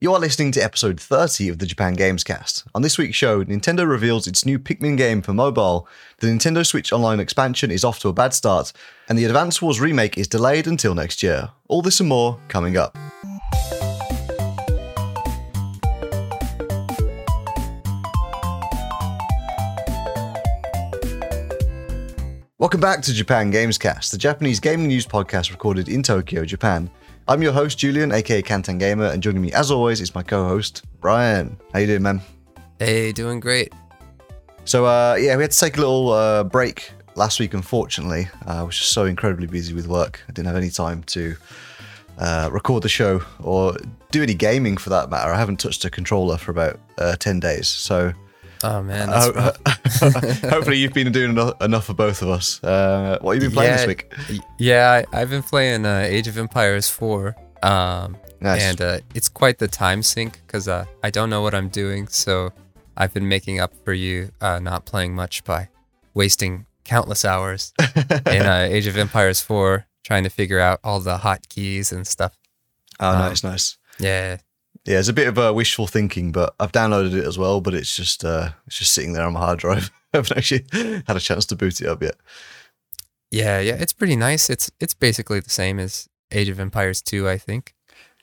You are listening to episode 30 of the Japan Games Cast. On this week's show, Nintendo reveals its new Pikmin game for mobile, the Nintendo Switch Online expansion is off to a bad start, and the Advance Wars remake is delayed until next year. All this and more coming up. Welcome back to Japan Games Cast, the Japanese gaming news podcast recorded in Tokyo, Japan. I'm your host, Julian, aka Kantan Gamer, and joining me as always is my co-host, Brian. How you doing, man? Hey, doing great. So, uh, yeah, we had to take a little uh, break last week, unfortunately. Uh, I was just so incredibly busy with work. I didn't have any time to uh, record the show or do any gaming for that matter. I haven't touched a controller for about uh, 10 days. So, Oh man, uh, hopefully you've been doing enough, enough for both of us. Uh, what have you been playing yeah, this week? Yeah, I, I've been playing uh, Age of Empires 4. Um, Nice. and uh, it's quite the time sink because uh, I don't know what I'm doing. So I've been making up for you uh, not playing much by wasting countless hours in uh, Age of Empires 4 trying to figure out all the hotkeys and stuff. oh, um, nice, nice. Yeah, Yeah, it's a bit of a wishful thinking, but I've downloaded it as well. But it's just uh, it's just sitting there on my hard drive. I haven't actually had a chance to boot it up yet. yeah, yeah. It's pretty nice. It's it's basically the same as Age of Empires 2, I think.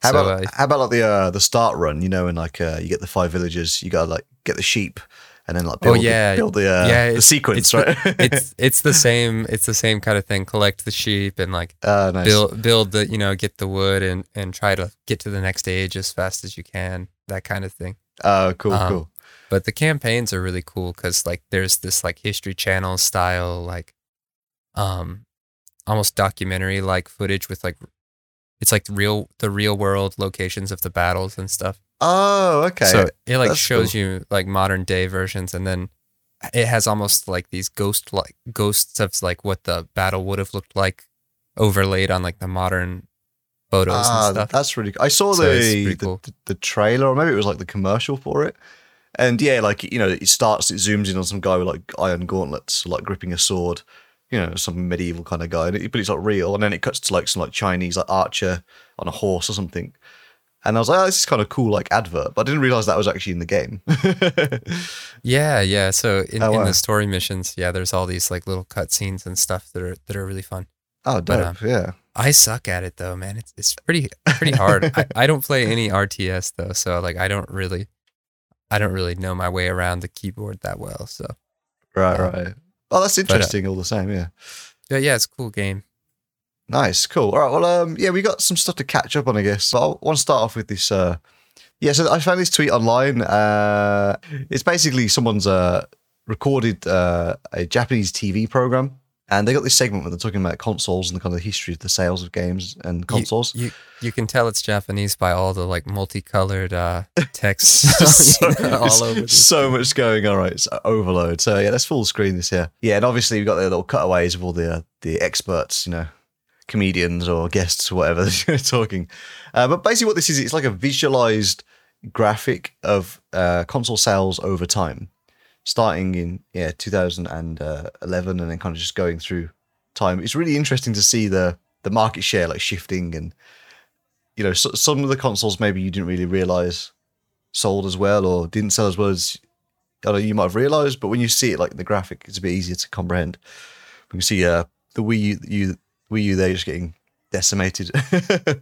How So, about uh, how about like the uh, the start run? You know, and like uh, you get the five villages, you gotta like get the sheep, and then like Oh, build yeah. the, build the uh, Yeah, the sequence, it's right? it's it's the same it's the same kind of thing collect the sheep and like uh, nice. build build the you know get the wood and and try to get to the next stage as fast as you can that kind of thing Oh, cool, um, cool. but the campaigns are really cool because like there's this like history channel style like um almost documentary like footage with like it's like the real the real world locations of the battles and stuff Oh, okay. so it like That's shows cool. you like modern day versions, and then it has almost like these ghost like ghosts of like what the battle would have looked like overlaid on like the modern photos ah, and stuff. that's really. Cool. I saw So the, the, cool. the the trailer, or maybe it was like the commercial for it. And yeah, like you know, it starts, it zooms in on some guy with like iron gauntlets, like gripping a sword. You know, some medieval kind of guy, but it's not real. And then it cuts to like some like Chinese like archer on a horse or something. And I was like, oh, this is kind of cool, like advert. But I didn't realize that was actually in the game. yeah, yeah. So in, Oh, in the story missions, yeah, there's all these like little cutscenes and stuff that are that are really fun. oh, But, dope. yeah. I suck at it though, man. It's it's pretty pretty hard. I, I don't play any RTS though, so like I don't really I don't really know my way around the keyboard that well. So Right, um, right. Oh, that's uh, interesting. all the same, yeah. yeah, yeah, it's a cool game. Nice, cool. All right, well, um, yeah, we got some stuff to catch up on, I guess. But I want to start off with this. Uh, yeah, so I found this tweet online. Uh, it's basically someone's uh, recorded uh, a Japanese TV program, and they got this segment where they're talking about consoles and the kind of history of the sales of games and consoles. You you can tell it's Japanese by all the like multicolored uh, text so, you know, all over. So much going on, right? It's overload. So yeah, let's full screen this here. Yeah, and obviously we've got the little cutaways of all the uh, the experts, you know, comedians or guests or whatever talking. Uh, but basically, what this is, it's like a visualized graphic of uh, console sales over time, starting in yeah 2011, and then kind of just going through time. It's really interesting to see the the market share like shifting and you know so, some of the consoles maybe you didn't really realize sold as well or didn't sell as well as I don't know, you might have realized, but when you see it like the graphic, it's a bit easier to comprehend. We can see uh, the Wii U, U, Wii U there just getting decimated.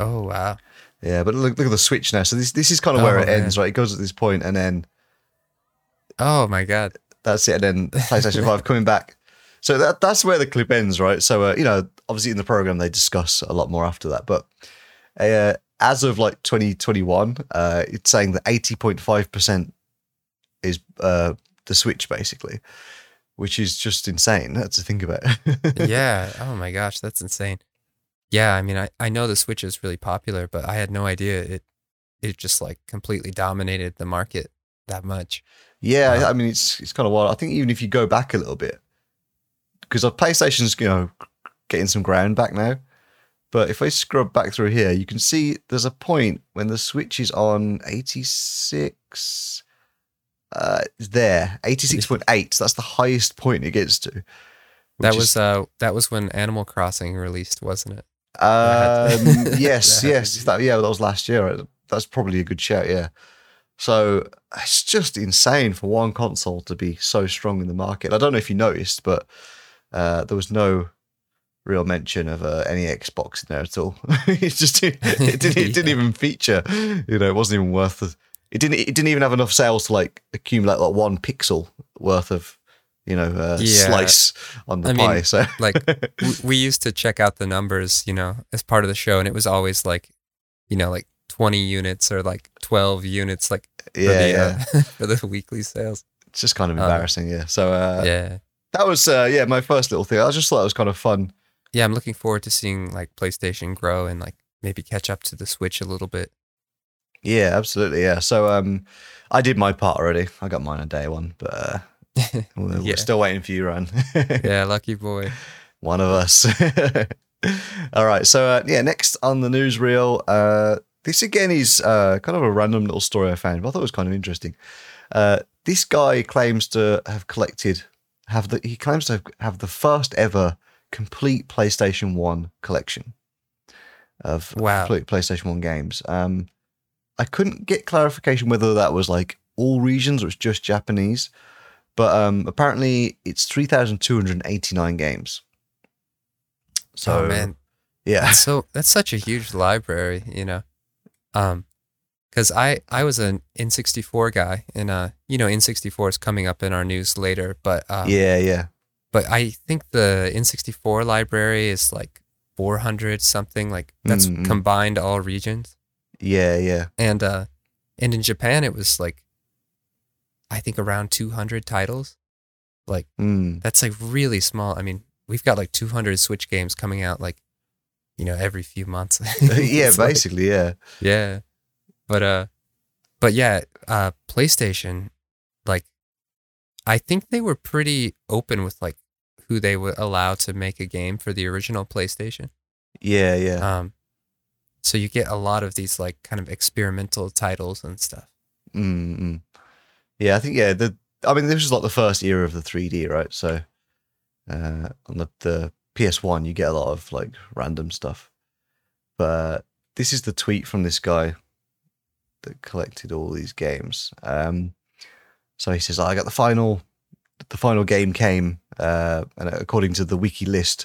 Oh wow! yeah, but look, look at the Switch now. So this this is kind of Oh, where it man. ends, right? It goes at this point, and then Oh my god! that's it. And then PlayStation Five coming back. So that that's where the clip ends, right? So uh, you know, obviously in the program they discuss a lot more after that, but uh, as of like 2021, uh, it's saying that 80.5 percent is uh, the Switch basically, which is just insane to think about. yeah. Oh my gosh, that's insane. Yeah, I mean, I, I know the Switch is really popular, but I had no idea it it just like completely dominated the market that much. Yeah. I mean it's it's kind of wild. I think even if you go back a little bit, because our PlayStation's you know getting some ground back now, but if I scrub back through here, you can see there's a point when the Switch is on 86. Uh, there 86.8. So that's the highest point it gets to. That was is- uh that was when Animal Crossing released, wasn't it? um, yes, yes, that, yeah, that was last year. that's probably a good shout. Yeah. So it's just insane for one console to be so strong in the market. I don't know if you noticed, but uh, there was no real mention of uh, any Xbox in there at all. it just it didn't, it didn't even feature. You know, it wasn't even worth the. It didn't. It didn't even have enough sales to like accumulate like one pixel worth of you know uh, Yeah. slice on the I pie. mean, so like we, we used to check out the numbers, you know, as part of the show, and it was always like, you know, like 20 units or like 12 units, like for, yeah, the, yeah, uh, for the weekly sales. it's just kind of uh, embarrassing. yeah. So uh, yeah. that was uh, yeah my first little thing. I just thought it was kind of fun. Yeah, I'm looking forward to seeing like PlayStation grow and like maybe catch up to the Switch a little bit. Yeah, absolutely. Yeah. So um, I did my part already. I got mine on day one, but uh, we're, Yeah. we're still waiting for you, Ryan. yeah, lucky boy. One of us. All right. So uh, yeah, next on the newsreel, uh, this again is uh, kind of a random little story I found, but I thought it was kind of interesting. Uh, this guy claims to have collected, have the he claims to have, have the first ever complete PlayStation One collection of Wow. complete PlayStation One games. Um, I couldn't get clarification whether that was like all regions or it's just Japanese, but um, apparently it's three thousand two hundred eighty nine games. So oh man, yeah, that's so that's such a huge library, you know. Um, because I I was an N64 guy, and uh, you know, N64 is coming up in our news later, but um, yeah, yeah, but I think the N64 library is like 400 something, like that's Mm, mm. combined all regions, yeah, yeah. and uh, and in Japan it was like, I think around 200 titles, like. Mm. that's like really small. I mean, we've got like 200 Switch games coming out like, you know, every few months. yeah, like- basically, yeah. yeah. But uh but yeah, uh PlayStation like I think they were pretty open with like who they would allow to make a game for the original PlayStation. Yeah, yeah. Um so you get a lot of these like kind of experimental titles and stuff. Mm, mm. Yeah, I think yeah. The I mean, this was like the first era of the 3D, right? So uh, on the the PS1, you get a lot of like random stuff. But this is the tweet from this guy that collected all these games. Um, so he says, "I got the final. The final game came, uh, and according to the wiki list,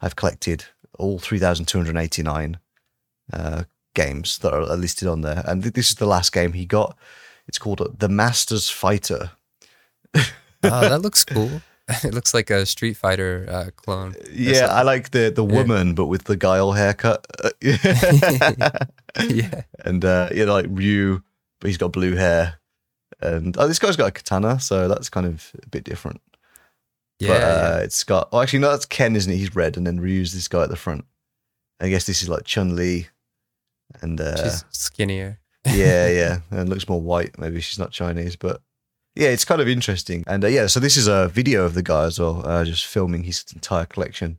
I've collected all 3,289 uh, games that are listed on there, and th- this is the last game he got." It's called uh, The Master's Fighter. Oh, that looks cool. it looks like a Street Fighter uh, clone. Yeah, something. I like the the Yeah. woman, but with the Guile haircut. yeah. and uh, you know, like Ryu, but he's got blue hair. And oh, this guy's got a katana, so that's kind of a bit different. Yeah. but yeah. uh, it's got. Oh, actually, no, that's Ken, isn't it? He's red, and then Ryu's this guy at the front. I guess this is like Chun Li, and uh, She's skinnier. yeah, yeah, and looks more white. Maybe she's not Chinese, but yeah, it's kind of interesting. And uh, yeah, so this is a video of the guy as well, uh, just filming his entire collection.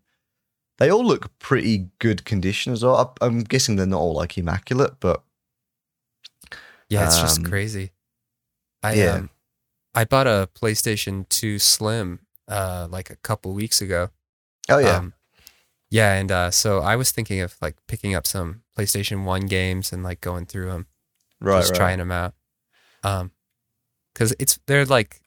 They all look pretty good condition as well. I- I'm guessing they're not all like immaculate, but Yeah, it's just Um, crazy. I yeah. um, I bought a PlayStation 2 Slim uh like a couple weeks ago. oh yeah, Um, yeah, and uh, so I was thinking of like picking up some PlayStation 1 games and like going through them, right, just right. trying them out. Um, cuz it's they're like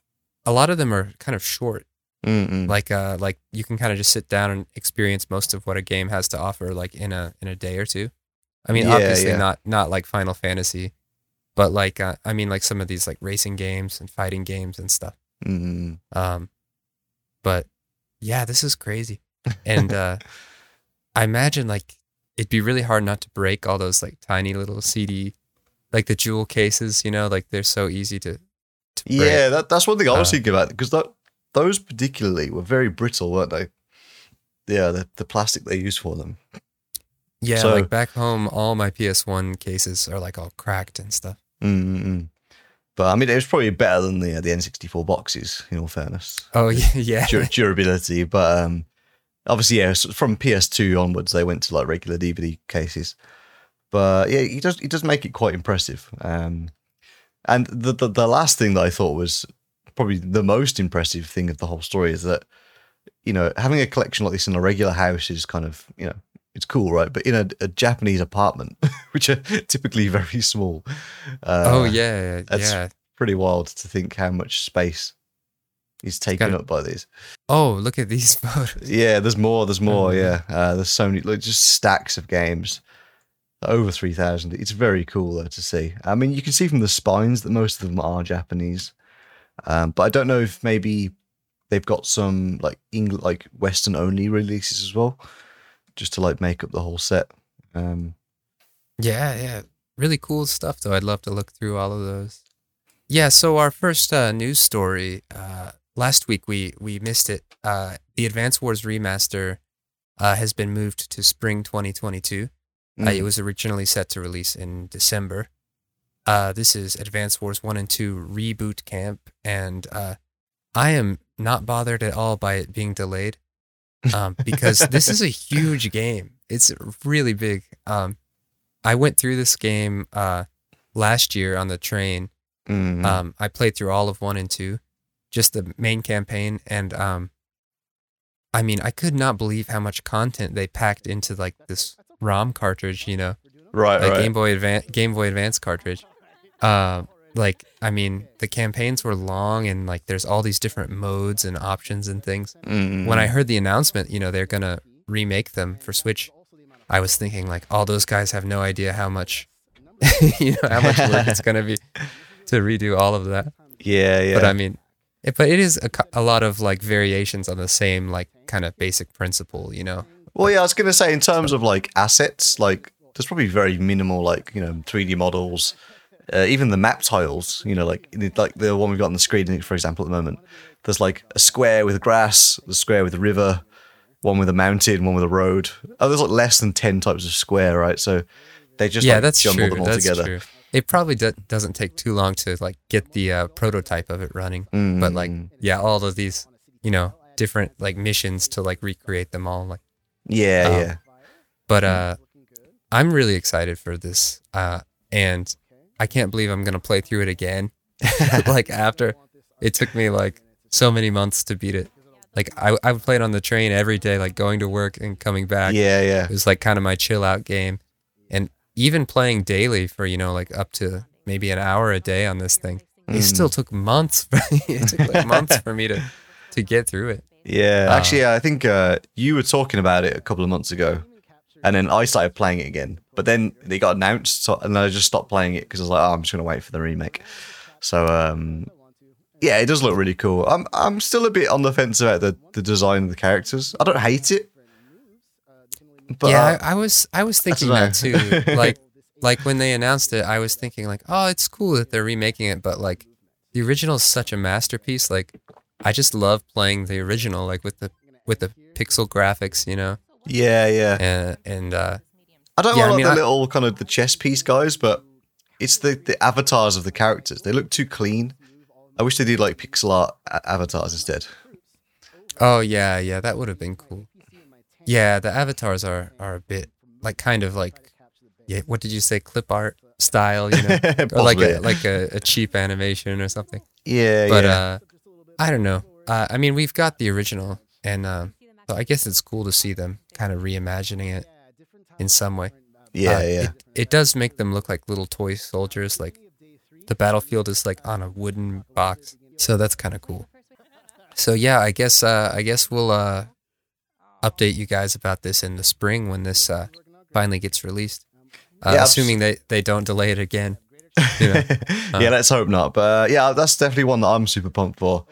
a lot of them are kind of short. Mm-mm. Like uh like you can kind of just sit down and experience most of what a game has to offer like in a in a day or two. I mean, Yeah, obviously yeah. not not like Final Fantasy, but like uh, I mean like some of these like racing games and fighting games and stuff. Mm-mm. Um, but yeah, this is crazy. And uh, I imagine like it'd be really hard not to break all those like tiny little CD, like the jewel cases. You know, like they're so easy to. Yeah, that, that's one thing I was Uh, thinking about because that, those particularly were very brittle, weren't they? Yeah, the, the plastic they used for them. yeah. so- like back home, all my PS1 cases are like all cracked and stuff. Mm-mm. But I mean, it was probably better than the uh, the N64 boxes, in all fairness. Oh yeah, yeah. Dur- durability, but um, obviously, yeah, from PS2 onwards, they went to like regular DVD cases. But yeah, he does he does make it quite impressive. Um, and the, the the last thing that I thought was probably the most impressive thing of the whole story is that you know having a collection like this in a regular house is kind of you know it's cool, right? But in a, a Japanese apartment, which are typically very small. Uh, oh yeah, that's- yeah. pretty wild to think how much space is taken up by these. Oh, look at these photos. Yeah, there's more. There's more. Mhm. Yeah, uh, there's so many. Like, just stacks of games. Over three thousand. It's very cool though to see. I mean, you can see from the spines that most of them are Japanese, um, but I don't know if maybe they've got some like English, like Western only releases as well, just to like make up the whole set. Um, Yeah, yeah. Really cool stuff though. I'd love to look through all of those. Yeah, so our first uh, news story uh, last week we we missed it. Uh, the Advance Wars remaster uh, has been moved to spring 2022. Uh, mm, it was originally set to release in December. Uh, this is Advance Wars 1 and 2 Reboot Camp, and uh, I am not bothered at all by it being delayed um, because this is a huge game. It's really big. Um, I went through this game uh, last year on the train. mm, Um, I played through all of 1 and 2, just the main campaign, and um, I mean, I could not believe how much content they packed into like this ROM cartridge, you know right, right. Game Boy Advance Game Boy Advance cartridge. Uh, like I mean, the campaigns were long and like there's all these different modes and options and things. Mm, When I heard the announcement, you know, they're gonna remake them for Switch, I was thinking like, all those guys have no idea how much, you know, how much work it's gonna be to redo all of that. yeah, yeah. But I mean, it, but it is a, a lot of like variations on the same like kind of basic principle, you know. Well, yeah, I was going to say in terms of like assets, like there's probably very minimal, like you know, 3D models, uh, even the map tiles. You know, like the- like the one we've got on the screen, for example, at the moment. There's like a square with grass, a square with a river, one with a mountain, one with a road. Oh, there's like less than ten types of square, right? So they just yeah, like, that's jumble true. them all That's together. true. It probably do- doesn't take too long to like get the uh, prototype of it running. But like, Mm. yeah, all of these, you know, different like missions to like recreate them all. Like, yeah, um, yeah, but uh, I'm really excited for this, uh, and I can't believe I'm gonna play through it again. like after it took me like so many months to beat it. Like I I would play it on the train every day, like going to work and coming back. yeah, yeah. It was like kind of my chill out game. And even playing daily for, you know, like up to maybe an hour a day on this thing, it Mm. still took months. For me. It took like months for me to, to get through it. Yeah, actually, I think uh, you were talking about it a couple of months ago, and then I started playing it again. But then they got announced, so, and I just stopped playing it because I was like, oh, I'm just gonna wait for the remake. So, um, yeah, it does look really cool. I'm I'm still a bit on the fence about the, the design of the characters. I don't hate it, but yeah, I, I was I was thinking know. that too. like like when they announced it, I was thinking like, oh, it's cool that they're remaking it, but like the original is such a masterpiece. Like I just love playing the original, like with the with the pixel graphics, you know, yeah, yeah. and and uh, I don't Yeah, I like mean, the I- little kind of the chess piece guys, but it's the the avatars of the characters. They look too clean. I wish they did like pixel art avatars instead. Oh yeah, yeah, that would have been cool. Yeah, the avatars are are a bit like kind of like yeah, what did you say, clip art style, you know, or like a like a, a cheap animation or something. Yeah, But yeah. uh, I don't know. Uh, I mean, we've got the original, and uh, so I guess it's cool to see them kind of reimagining it in some way. yeah, Uh, yeah. It, it does make them look like little toy soldiers. Like the battlefield is like on a wooden box, so that's kind of cool. So yeah, I guess uh, I guess we'll uh, update you guys about this in the spring when this uh, finally gets released. Uh, Yeah, assuming they, they don't delay it again. You know, yeah, let's hope not. But uh, yeah, that's definitely one that I'm super pumped for.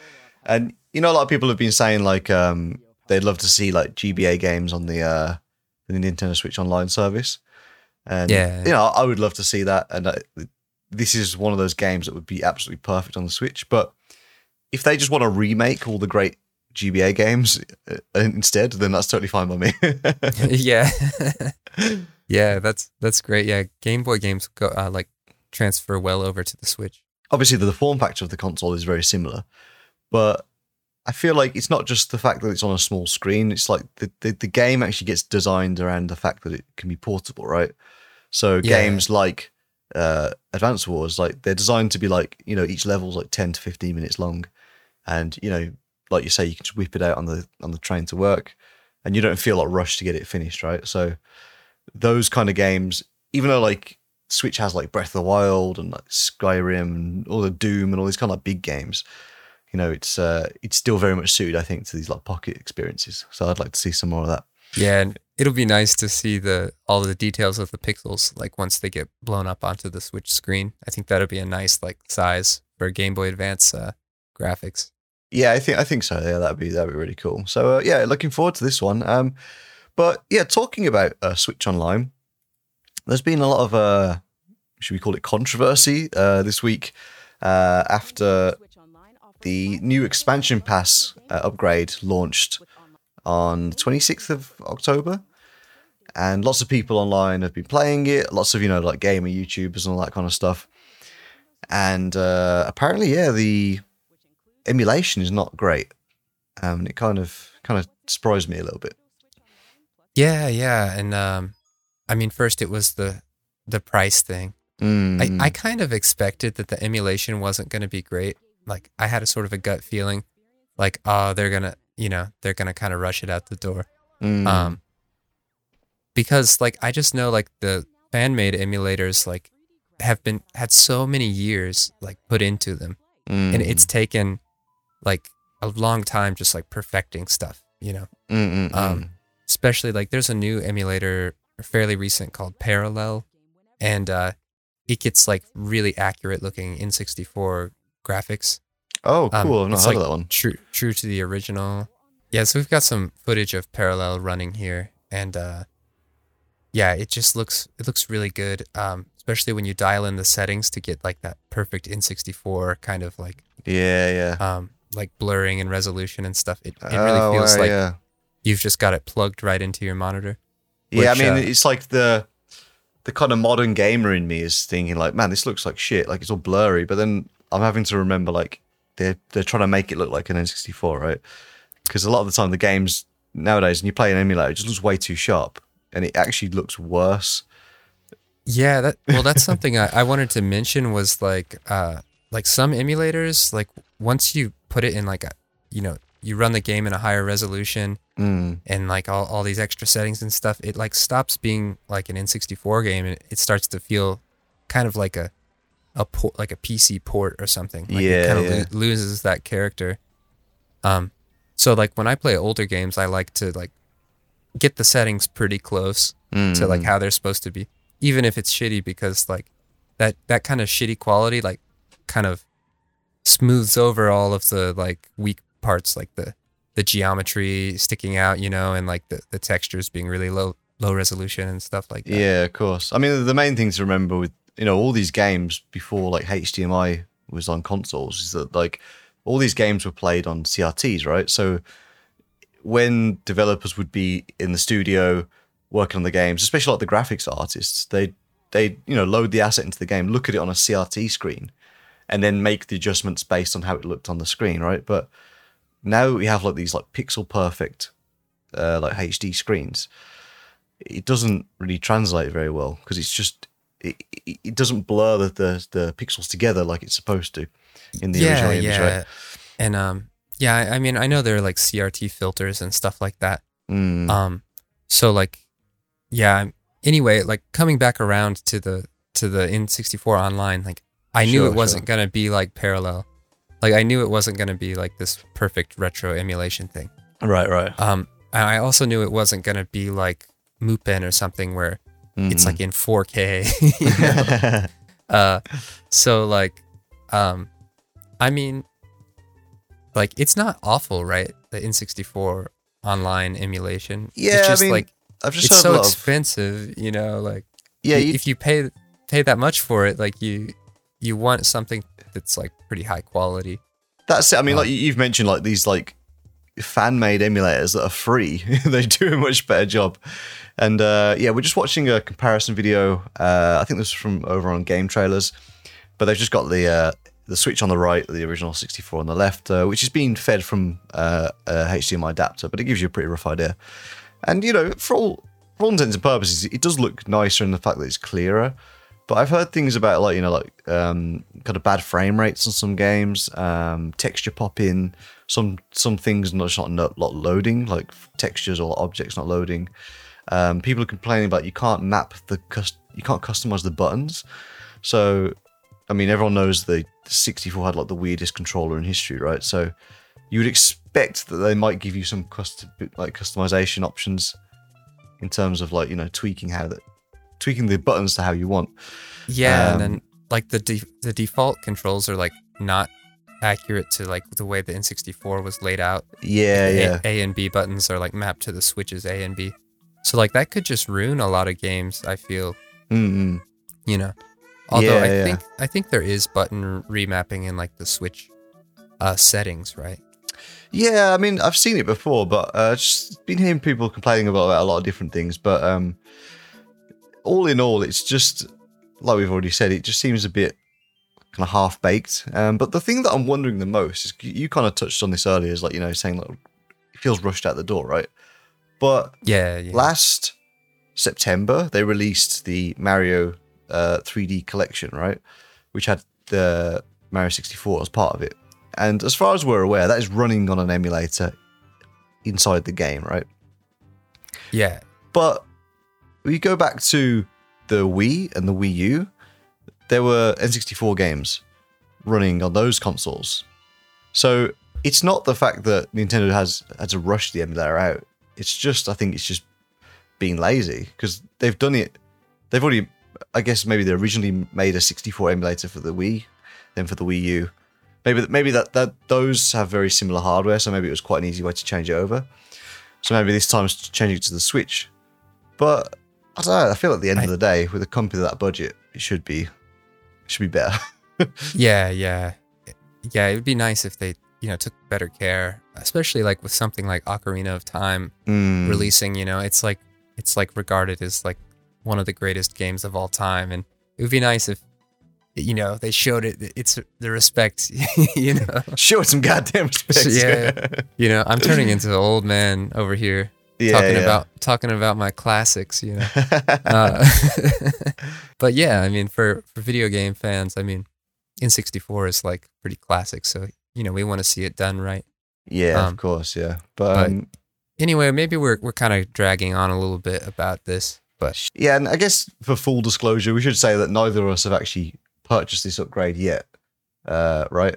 And you know, a lot of people have been saying like um, they'd love to see like GBA games on the uh, the Nintendo Switch Online service. And Yeah. you know, I would love to see that. And uh, this is one of those games that would be absolutely perfect on the Switch. But if they just want to remake all the great GBA games uh, instead, then that's totally fine by me. yeah, yeah, that's that's great. Yeah, Game Boy games go uh, like transfer well over to the Switch. obviously the, form factor of the console is very similar, but I feel like it's not just the fact that it's on a small screen. It's like the, the, the game actually gets designed around the fact that it can be portable, right? So Yeah. games like uh, Advance Wars, like they're designed to be like you know each level's like ten to fifteen minutes long, and you know like you say you can just whip it out on the on the train to work. and you don't feel like rushed to get it finished, right? So those kind of games, even though like Switch has like Breath of the Wild and like Skyrim and all the Doom and all these kind of like big games, you know, it's uh, it's still very much suited, I think, to these like pocket experiences. So I'd like to see some more of that. Yeah, and it'll be nice to see the all the details of the pixels like once they get blown up onto the Switch screen. I think that'll be a nice like size for Game Boy Advance uh, graphics. Yeah, I think I think so. Yeah, that'd be that'd be really cool. So uh, yeah, looking forward to this one. Um, but yeah, talking about uh, Switch Online, there's been a lot of uh, should we call it controversy uh, this week uh, after the new expansion pass uh, upgrade launched on the 26th of October. And lots of people online have been playing it. Lots of, you know, like gamer YouTubers and all that kind of stuff. And uh, apparently, yeah, the emulation is not great. Um, it kind of kind of surprised me a little bit. Yeah, yeah, and um, I mean, first it was the the price thing. Mm. I, I kind of expected that the emulation wasn't going to be great. Like I had a sort of a gut feeling, like oh they're gonna you know they're gonna kind of rush it out the door. Mm. Um, because like I just know like the fan made emulators like have been had so many years like put into them, and Mm. it's taken like a long time just like perfecting stuff. You know, Mm, mm, mm. um, especially like there's a new emulator fairly recent called Parallel, and uh, it gets like really accurate looking N64 graphics. oh, um, cool. I've not like of that one. True, true to the original. Yeah, so we've got some footage of Parallel running here, and uh, yeah, it just looks it looks really good. Um, especially when you dial in the settings to get like that perfect N64 kind of like Yeah, yeah. um like blurring and resolution and stuff. It, it really Oh, feels wow, like yeah. you've just got it plugged right into your monitor. Yeah, I mean, uh, it's like the the kind of modern gamer in me is thinking like, man, this looks like shit. Like it's all blurry. But then I'm having to remember like they're they're trying to make it look like an N64, right? Because a lot of the time the games nowadays, when you play an emulator, it just looks way too sharp, and it actually looks worse. Yeah, that well, that's something I, I wanted to mention was like uh like some emulators like once you put it in like a you know you run the game in a higher resolution Mm. and like all, all these extra settings and stuff it like stops being like an N64 game and it starts to feel kind of like a a port like a PC port or something like Yeah, it kind of yeah. lo- loses that character um so like when I play older games I like to like get the settings pretty close to like Mm. how they're supposed to be, even if it's shitty, because like that that kind of shitty quality like kind of smooths over all of the like weak parts, like the the geometry sticking out, you know, and like the the textures being really low low resolution and stuff like that. Yeah, of course. I mean, the main thing to remember with you know all these games before like HDMI was on consoles is that like all these games were played on CRTs, right? So when developers would be in the studio working on the games, especially like the graphics artists, they they you know load the asset into the game, look at it on a CRT screen, and then make the adjustments based on how it looked on the screen, right? But now we have like these like pixel perfect uh, like HD screens it doesn't really translate very well because it's just it, it, it doesn't blur the, the the pixels together like it's supposed to in the yeah, original image, yeah. right? And um, yeah, I- mean, I know there are like CRT filters and stuff like that. Mm. Um, so like, yeah. Anyway, like coming back around to the to the N64 online, like I knew Sure, it wasn't sure. gonna be like parallel. Like I knew it wasn't gonna be like this perfect retro emulation thing. right, right. Um, and I also knew it wasn't gonna be like Mupen or something where it's Mm. like in 4K. you know? uh, so like, um, I mean, like it's not awful, right? The N64 online emulation. Yeah, it's I just mean, like I've just it's so expensive, you know. Like, yeah. You, if you pay pay that much for it, like you you want something that's like pretty high quality. that's it. I mean, uh, like you- you've mentioned, like these like fan made emulators that are free. they do a much better job. And uh, yeah, we're just watching a comparison video. Uh, I think this is from over on Game Trailers, but they've just got the uh, the Switch on the right, the original 64 on the left, uh, which is being fed from uh, a HDMI adapter, but it gives you a pretty rough idea. And you know, for all for all intents and purposes, it does look nicer in the fact that it's clearer. But I've heard things about like you know like um, kind of bad frame rates on some games, um, texture popping, some some things not not not loading, like textures or objects not loading. Um, people are complaining about you can't map the cus- you can't customize the buttons. So, I mean, everyone knows the 64 had like the weirdest controller in history, right? So, you would expect that they might give you some custom like customization options in terms of like you know tweaking how that tweaking the buttons to how you want. Yeah, Um, and then like the de- the default controls are like not accurate to like the way the N64 was laid out. Yeah, A- yeah, A, and B buttons are like mapped to the switches A and B. So like that could just ruin a lot of games. I feel mm you know. Although Yeah, I yeah. think I think there is button remapping in like the Switch uh, settings, right? yeah. I mean, I've seen it before, but uh, just been hearing people complaining about, about a lot of different things. But um, all in all, it's just like we've already said. It just seems a bit kind of half baked. Um, but the thing that I'm wondering the most is you kind of touched on this earlier, is like you know saying like it feels rushed out the door, right? But Yeah, yeah. last September they released the Mario uh, 3D collection, right, which had the Mario 64 as part of it. And as far as we're aware, that is running on an emulator inside the game, right? yeah. But we go back to the Wii and the Wii U, there were N64 games running on those consoles. So it's not the fact that Nintendo has had to rush the emulator out. It's just I think it's just being lazy because they've done it. They've already, I guess maybe they originally made a 64 emulator for the Wii, then for the Wii U. Maybe maybe that that those have very similar hardware, so maybe it was quite an easy way to change it over. So maybe this time it's changing it to the Switch. But I don't know. I feel at the end I- of the day, with a company that budget, it should be it should be better. Yeah, yeah. Yeah, it would be nice if they, you know, took better care, especially like with something like Ocarina of Time Mm. releasing, you know, it's like it's like regarded as like one of the greatest games of all time and it would be nice if you know, they showed it it's the respect, you know. Show some goddamn respect. Yeah. You know, I'm turning into an old man over here yeah, talking yeah. about talking about my classics, you know. Uh, but yeah, I mean, for for video game fans, I mean, N64 is like pretty classic, so you know we want to see it done right. yeah, um, of course, yeah. But, but- um, Anyway, maybe we're we're kind of dragging on a little bit about this, but yeah, and I guess for full disclosure, we should say that neither of us have actually purchased this upgrade yet. Uh, right?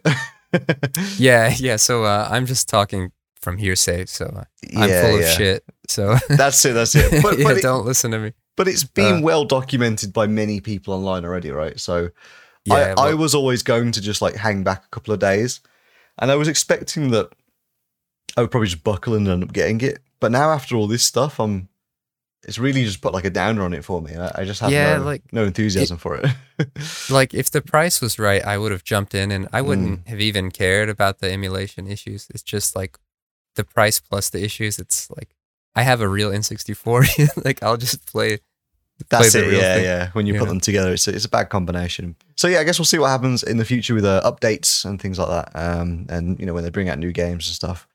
yeah, yeah. So uh, I'm just talking from hearsay, so I'm Yeah, full of shit. So That's it. That's it. But, yeah, but, it, don't listen to me. but it's been uh, well documented by many people online already, right? So Yeah, I, I was always going to just like hang back a couple of days, and I was expecting that I would probably just buckle and end up getting it. But now after all this stuff, I'm it's really just put like a downer on it for me. I, I just have Yeah, no, like, no enthusiasm for it. like if the price was right, I would have jumped in, and I wouldn't Mm. have even cared about the emulation issues. It's just like the price plus the issues. It's like I have a real N64. like I'll just play. That's play it. real Yeah, thing, yeah. When you you put know? them together, it's a, it's a bad combination. So yeah, I guess we'll see what happens in the future with uh, updates and things like that. Um, and you know when they bring out new games and stuff.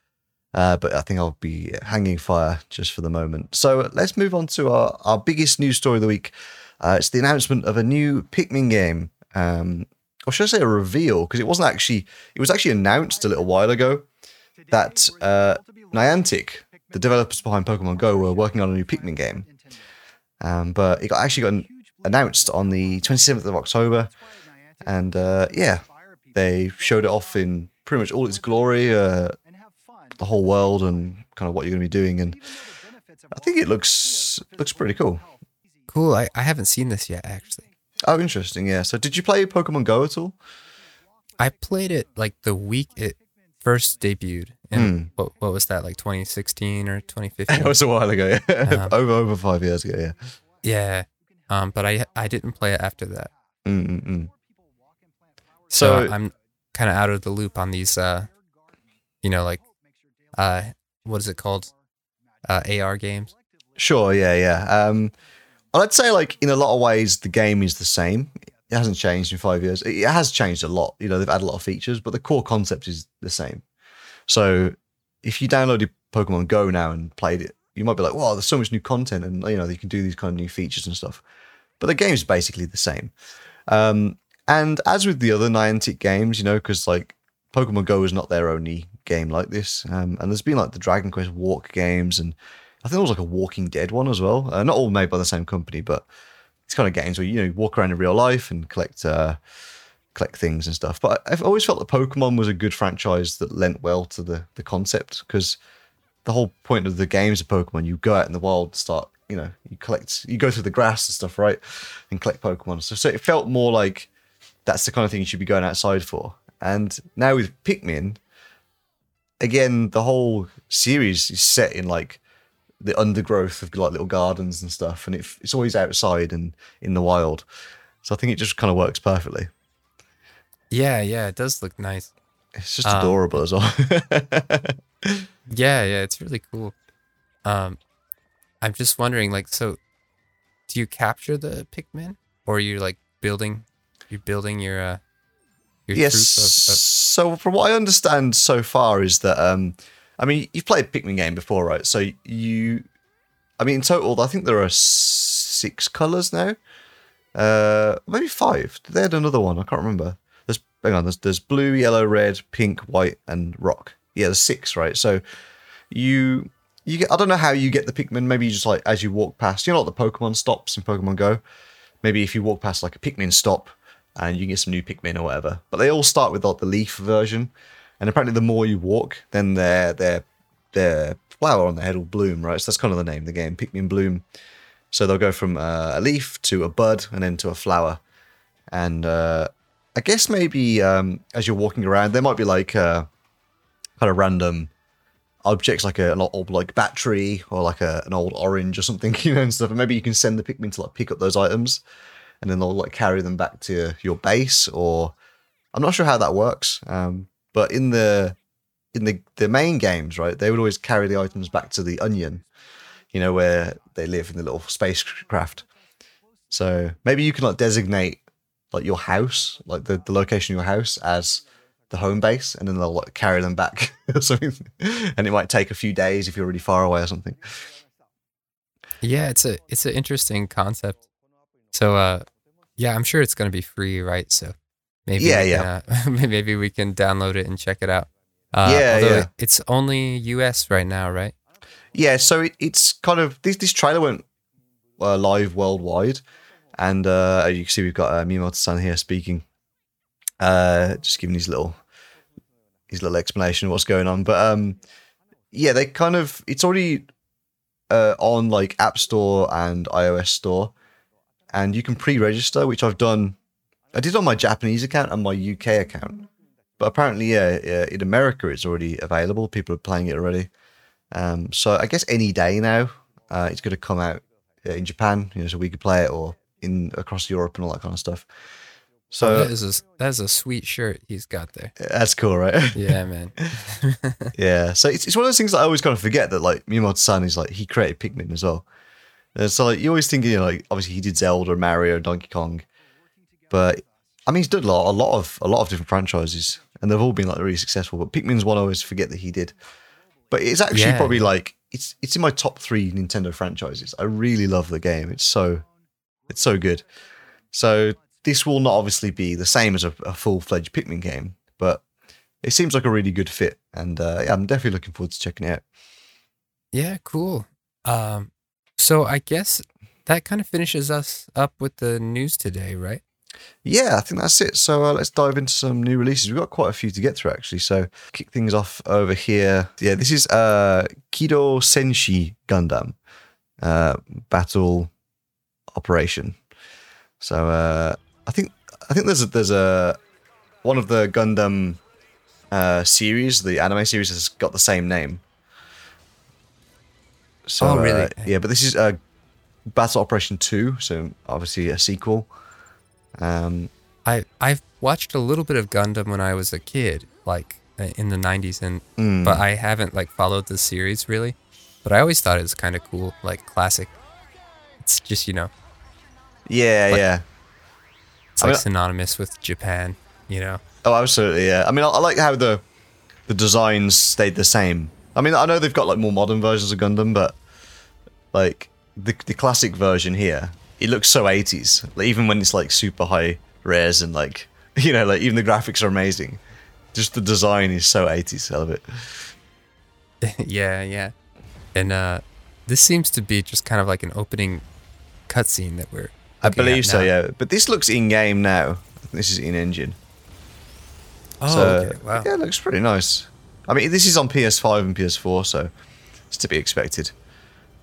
Uh, but I think I'll be hanging fire just for the moment. So let's move on to our, our biggest news story of the week. Uh, it's the announcement of a new Pikmin game. Um, or should I say a reveal? Because it wasn't actually, it was actually announced a little while ago that uh, Niantic, the developers behind Pokemon Go, were working on a new Pikmin game. Um, but it got actually got an- announced on the 27th of October. And uh, yeah, they showed it off in pretty much all its glory, uh, the whole world, and kind of what you're going to be doing. And I think it looks looks pretty cool. Cool. I, I haven't seen this yet actually. Oh, interesting. Yeah. So, did you play Pokemon Go at all? I played it like the week it first debuted. And what what was that like 2016 or 2015? it was a while ago. Yeah. Um, over over five years ago. Yeah. yeah. Um, but I I didn't play it after that. Mm-mm-mm. So, So- I'm kind of out of the loop on these uh you know like uh what is it called? Uh AR games. Sure. Yeah. Yeah. Um, I'd say like in a lot of ways the game is the same. It hasn't changed in five years. It has changed a lot. You know, they've added a lot of features, but the core concept is the same. So if you downloaded Pokemon Go now and played it, you might be like, "Wow, there's so much new content, and you know, you can do these kind of new features and stuff." but the game's basically the same. Um, and as with the other Niantic games, you know, because like Pokemon Go is not their only game like this, um, and there's been like the Dragon Quest Walk games, and I think there was like a Walking Dead one as well. Uh, not all made by the same company, but kind of games where you know walk around in real life and collect uh, collect things and stuff. But I've always felt that Pokemon was a good franchise that lent well to the the concept because the whole point of the games of Pokemon, you go out in the wild, start you know you collect, you go through the grass and stuff, right, and collect Pokemon. So so it felt more like that's the kind of thing you should be going outside for. And now with Pikmin, again, the whole series is set in like the undergrowth of like little gardens and stuff, and it, it's always outside and in the wild. So I think it just kind of works perfectly. Yeah, yeah, it does look nice. It's just adorable um, as well. yeah, yeah, it's really cool. Um, I'm just wondering, like, so do you capture the Pikmin, or you're like building? You're building your uh, your yes. Of, of- so from what I understand so far is that um, I mean you've played Pikmin game before, right? So you, I mean in total, I think there are six colors now. Uh, maybe five. They had another one. I can't remember. There's hang on. There's there's blue, yellow, red, pink, white, and rock. Yeah, there's six, right? So you you get. I don't know how you get the Pikmin. Maybe you just like as you walk past. You know, like the Pokemon stops in Pokemon Go. Maybe if you walk past like a Pikmin stop, and you can get some new Pikmin or whatever. But they all start with like the leaf version, and apparently the more you walk, then their their their flower on their head will bloom, right? So that's kind of the name of the game, Pikmin Bloom. So they'll go from uh, a leaf to a bud and then to a flower, and uh, I guess maybe um, as you're walking around, there might be like uh, kind of random objects like a, an old like battery or like a, an old orange or something, you know, and stuff. And maybe you can send the Pikmin to like pick up those items and then they'll like carry them back to your base or I'm not sure how that works. Um, but in the in the the main games, right, they would always carry the items back to the onion, you know, where they live in the little spacecraft. So maybe you can like designate like your house, like the, the location of your house as the home base, and then they'll like, carry them back or something. and it might take a few days if you're really far away or something. Yeah, it's a it's an interesting concept. So uh yeah, I'm sure it's going to be free, right? So maybe yeah, yeah. Can, uh, maybe we can download it and check it out. Uh, yeah, yeah. It's only US right now, right? Yeah, so it, it's kind of this this trailer went uh, live worldwide, and uh, you can see we've got uh, Miyamoto-san here speaking, uh, just giving his little his little explanation of what's going on. But um, yeah, they kind of it's already uh, on like App Store and iOS Store and you can pre-register, which I've done. I did on my Japanese account and my UK account, but apparently, yeah, in America it's already available. People are playing it already. Um, so I guess any day now, uh, it's going to come out in Japan, you know, so we could play it or in across Europe and all that kind of stuff. So oh, that is a that's a sweet shirt he's got there. That's cool, right? Yeah, man. yeah. So it's, it's one of those things that I always kind of forget that like Miyamoto-san is like he created Pikmin as well. And so like you always think, you know, like obviously he did Zelda, Mario, Donkey Kong, but I mean he's done a lot, a lot of a lot of different franchises, and they've all been like really successful. But Pikmin's one I always forget that he did. But it's actually yeah, probably like it's it's in my top three Nintendo franchises. I really love the game. It's so it's so good. So this will not obviously be the same as a, a full fledged Pikmin game, but it seems like a really good fit, and uh, yeah, I'm definitely looking forward to checking it out. Yeah, cool. Um, so I guess that kind of finishes us up with the news today, right? Yeah, I think that's it. So uh, let's dive into some new releases. We've got quite a few to get through, actually. So kick things off over here. Yeah, this is uh, Kido Senshi Gundam uh, Battle Operation. So uh, I think I think there's a, there's a one of the Gundam uh, series, the anime series, has got the same name. So, oh, really? Uh, yeah, but this is uh, Battle Operation 2, so obviously a sequel. Um, I I've watched a little bit of Gundam when I was a kid, like uh, in the 90s and mm. but I haven't like followed the series really. But I always thought it was kind of cool, like classic. It's just, you know. Yeah, like, yeah. It's like I mean, synonymous with Japan, you know. Oh, absolutely, yeah. I mean, I, I like how the the designs stayed the same I mean, I know they've got like more modern versions of Gundam, but like the the classic version here it looks so 80s. Like, even when it's like super high res and like you know, like even the graphics are amazing. Just the design is so 80s. I love it. yeah, yeah. And uh, this seems to be just kind of like an opening cutscene that we're. I believe so, yeah. But this looks in game now. This is in engine. Oh, so, okay. Wow. Yeah, it looks pretty nice. I mean, this is on PS5 and PS4, so it's to be expected.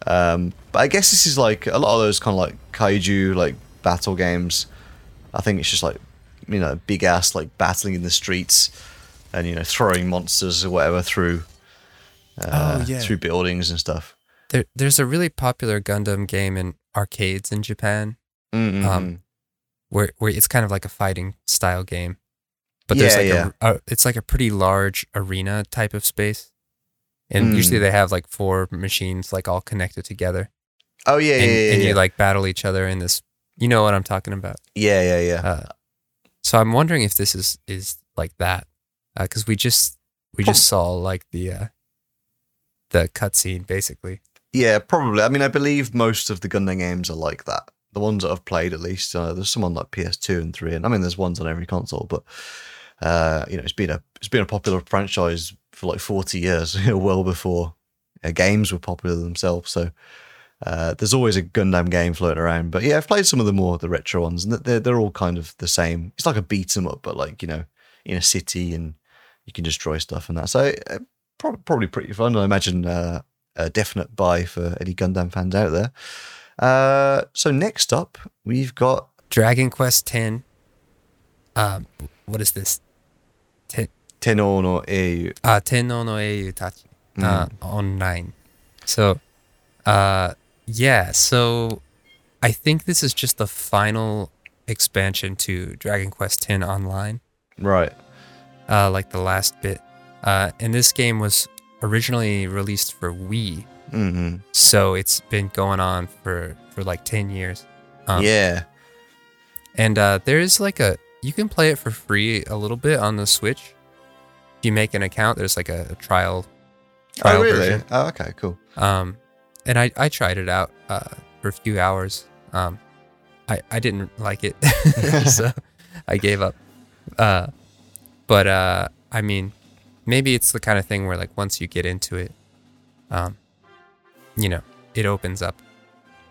Um, but I guess this is like a lot of those kind of like kaiju like battle games. I think it's just like you know big ass like battling in the streets and you know throwing monsters or whatever through uh, Oh, yeah. through buildings and stuff. There, there's a really popular Gundam game in arcades in Japan Mm-mm. Um, where where it's kind of like a fighting style game, but there's Yeah, like a, a it's like a pretty large arena type of space, and Mm. usually they have like four machines like all connected together, oh yeah, yeah, and, yeah, and yeah. you like battle each other in this. You know what I'm talking about. yeah, yeah, yeah. Uh, so I'm wondering if this is is like that, because we just we just saw like the uh, the cutscene basically. Yeah, probably. I mean, I believe most of the Gundam games are like that. The ones that I've played, at least, uh, there's some on like PS2 and three, and I mean, there's ones on every console. But uh, you know, it's been a it's been a popular franchise for like 40 years, well before uh, games were popular themselves. So uh, there's always a Gundam game floating around. But yeah, I've played some of the more the retro ones, and they're they're all kind of the same. It's like a beat 'em up, but like you know, in a city, and you can destroy stuff and that. So uh, prob- probably pretty fun. I imagine uh, a definite buy for any Gundam fans out there. Uh, so next up, we've got Dragon Quest X. Um, what is this? Ten, Tenno no Eiyu. uh, Tenno no Eiyu Tachi uh, Mm. online. So, uh, yeah. So, I think this is just the final expansion to Dragon Quest X Online. Right. uh, like the last bit. Uh, and this game was originally released for Wii, Mm-hmm. so it's been going on for for like ten years. Um, yeah. And uh, there is like a you can play it for free a little bit on the Switch. If you make an account, there's like a, a trial trial Oh, really? version. Oh, okay, cool. Um, and I, I tried it out uh, for a few hours. Um, I, I didn't like it, so I gave up. Uh, but uh, I mean, maybe it's the kind of thing where like once you get into it, um, you know, it opens up.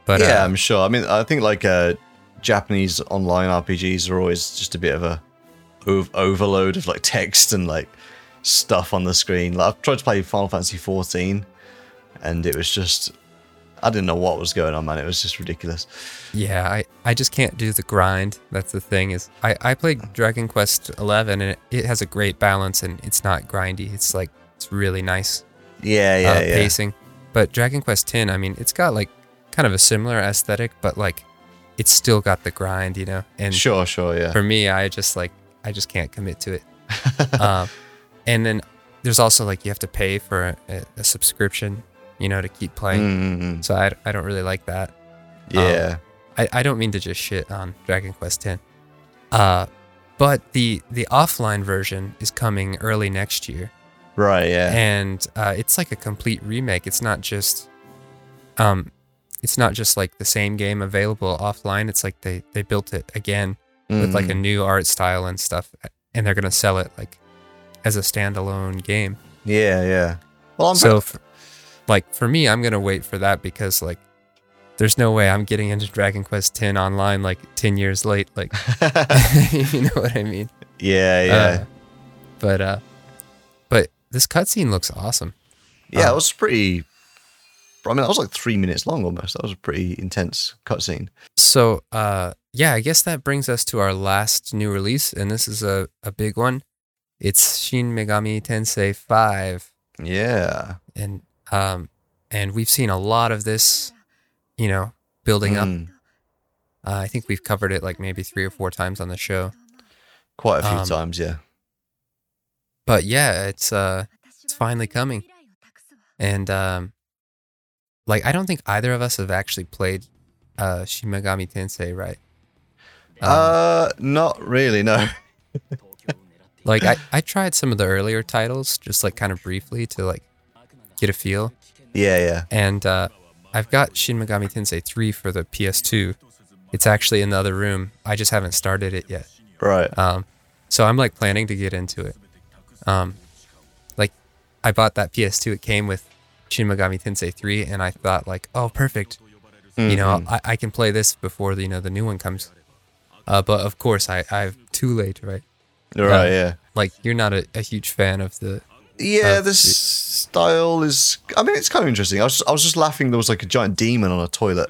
But yeah, uh, I'm sure. I mean, I think like uh, Japanese online RPGs are always just a bit of a ov- overload of like text and like stuff on the screen. Like I've tried to play Final Fantasy 14, and it was just I didn't know what was going on, man. It was just ridiculous. yeah, I, I just can't do the grind. That's the thing is I, I played Dragon Quest 11 and it, it has a great balance and it's not grindy. It's like it's really nice Yeah, yeah, uh, yeah. pacing. But Dragon Quest X, I mean, it's got like kind of a similar aesthetic, but like it's still got the grind, you know. And Sure, sure, yeah. for me, I just like I just can't commit to it. um, and then there's also like you have to pay for a, a subscription, you know, to keep playing. Mm, So I, I don't really like that. yeah. I, I don't mean to just shit on Dragon Quest X. Uh, but the the offline version is coming early next year right, yeah. and uh, it's like a complete remake. It's not just, um, it's not just like the same game available offline. It's like they they built it again with like a Mm, new art style and stuff, and they're gonna sell it like as a standalone game. yeah, yeah. Well, I'm so, f like for me, I'm gonna wait for that because like. There's no way I'm getting into Dragon Quest X online like 10 years late. Like, you know what I mean? yeah, yeah. Uh, but, uh, but this cutscene looks awesome. yeah, uh, it was pretty. I mean, that was like three minutes long almost. That was a pretty intense cutscene. So, uh, yeah, I guess that brings us to our last new release, and this is a, a big one. It's Shin Megami Tensei 5, Yeah. and um, and we've seen a lot of this, you know, building up. Mm, Uh, I think we've covered it like maybe three or four times on the show. quite a few Um, times, yeah. But yeah, it's uh, it's finally coming, and um, like I don't think either of us have actually played uh, Shin Megami Tensei, right? Um, uh, not really. No. Like I, I tried some of the earlier titles just like kind of briefly to like get a feel. Yeah, yeah. And uh, I've got Shin Megami Tensei 3 for the PS2. It's actually in the other room. I just haven't started it yet. Right. Um, so I'm like planning to get into it. Um, like I bought that PS2. It came with Shin Megami Tensei 3, and I thought like, oh, perfect. You know, I, I can play this before the you know the new one comes. Uh, but of course, I I'm too late, right? Right. uh, yeah. Like you're not a, a huge fan of the. Yeah, this the style is. I mean, it's kind of interesting. I was I was just laughing. There was like a giant demon on a toilet,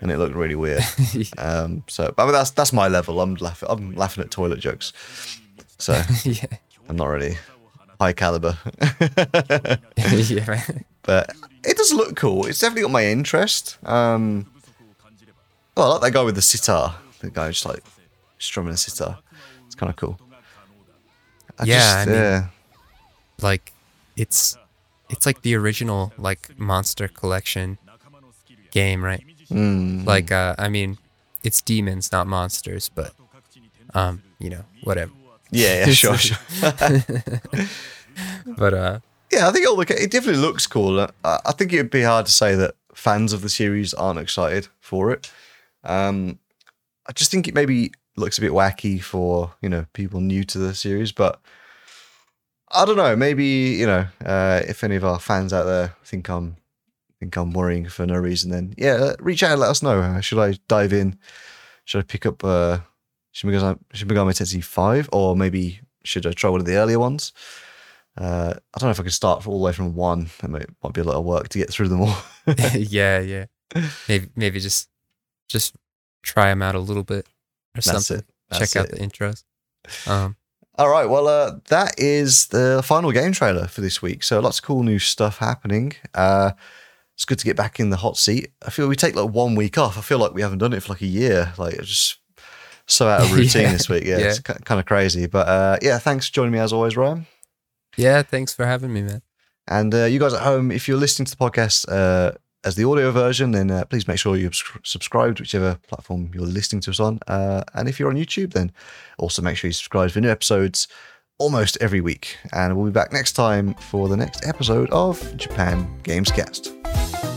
and it looked really weird. um, so, but I mean, that's that's my level. I'm laughing. I'm laughing at toilet jokes. So yeah, I'm not really high caliber, yeah, but it does look cool. It's definitely got my interest. Um, oh, I like that guy with the sitar. The guy just like strumming a sitar. It's kind of cool. I Yeah, I mean- yeah. like it's it's like the original like monster collection game right Mm. like uh i mean it's demons not monsters but um you know whatever yeah, yeah, sure, sure. but uh Yeah, I think it'll look. It definitely looks cool. Uh, I think it'd be hard to say that fans of the series aren't excited for it. Um, I just think it maybe looks a bit wacky for you know people new to the series, but I don't know. Maybe you know uh, if any of our fans out there think I'm think I'm worrying for no reason, then yeah, uh, reach out and let us know. Uh, should I dive in? Should I pick up uh, Megami Tensei Five, or maybe should I try one of the earlier ones? Uh, I don't know if I could start all the way from one. It might, might be a lot of work to get through them all. yeah yeah maybe maybe just just try them out a little bit or That's something check out it. the intros um All right. Well, uh, that is the final game trailer for this week. So lots of cool new stuff happening. Uh, it's good to get back in the hot seat. I feel we take like one week off. I feel like we haven't done it for like a year. Like it's just so out of routine Yeah. this week. Yeah, Yeah. it's kind of crazy. But uh, yeah, thanks for joining me as always, Ryan. yeah thanks for having me man And uh, you guys at home, if you're listening to the podcast uh, as the audio version, then uh, please make sure you're subs- subscribed, whichever platform you're listening to us on. Uh, and if you're on YouTube, then also make sure you subscribe for new episodes almost every week. And we'll be back next time for the next episode of Japan Gamescast.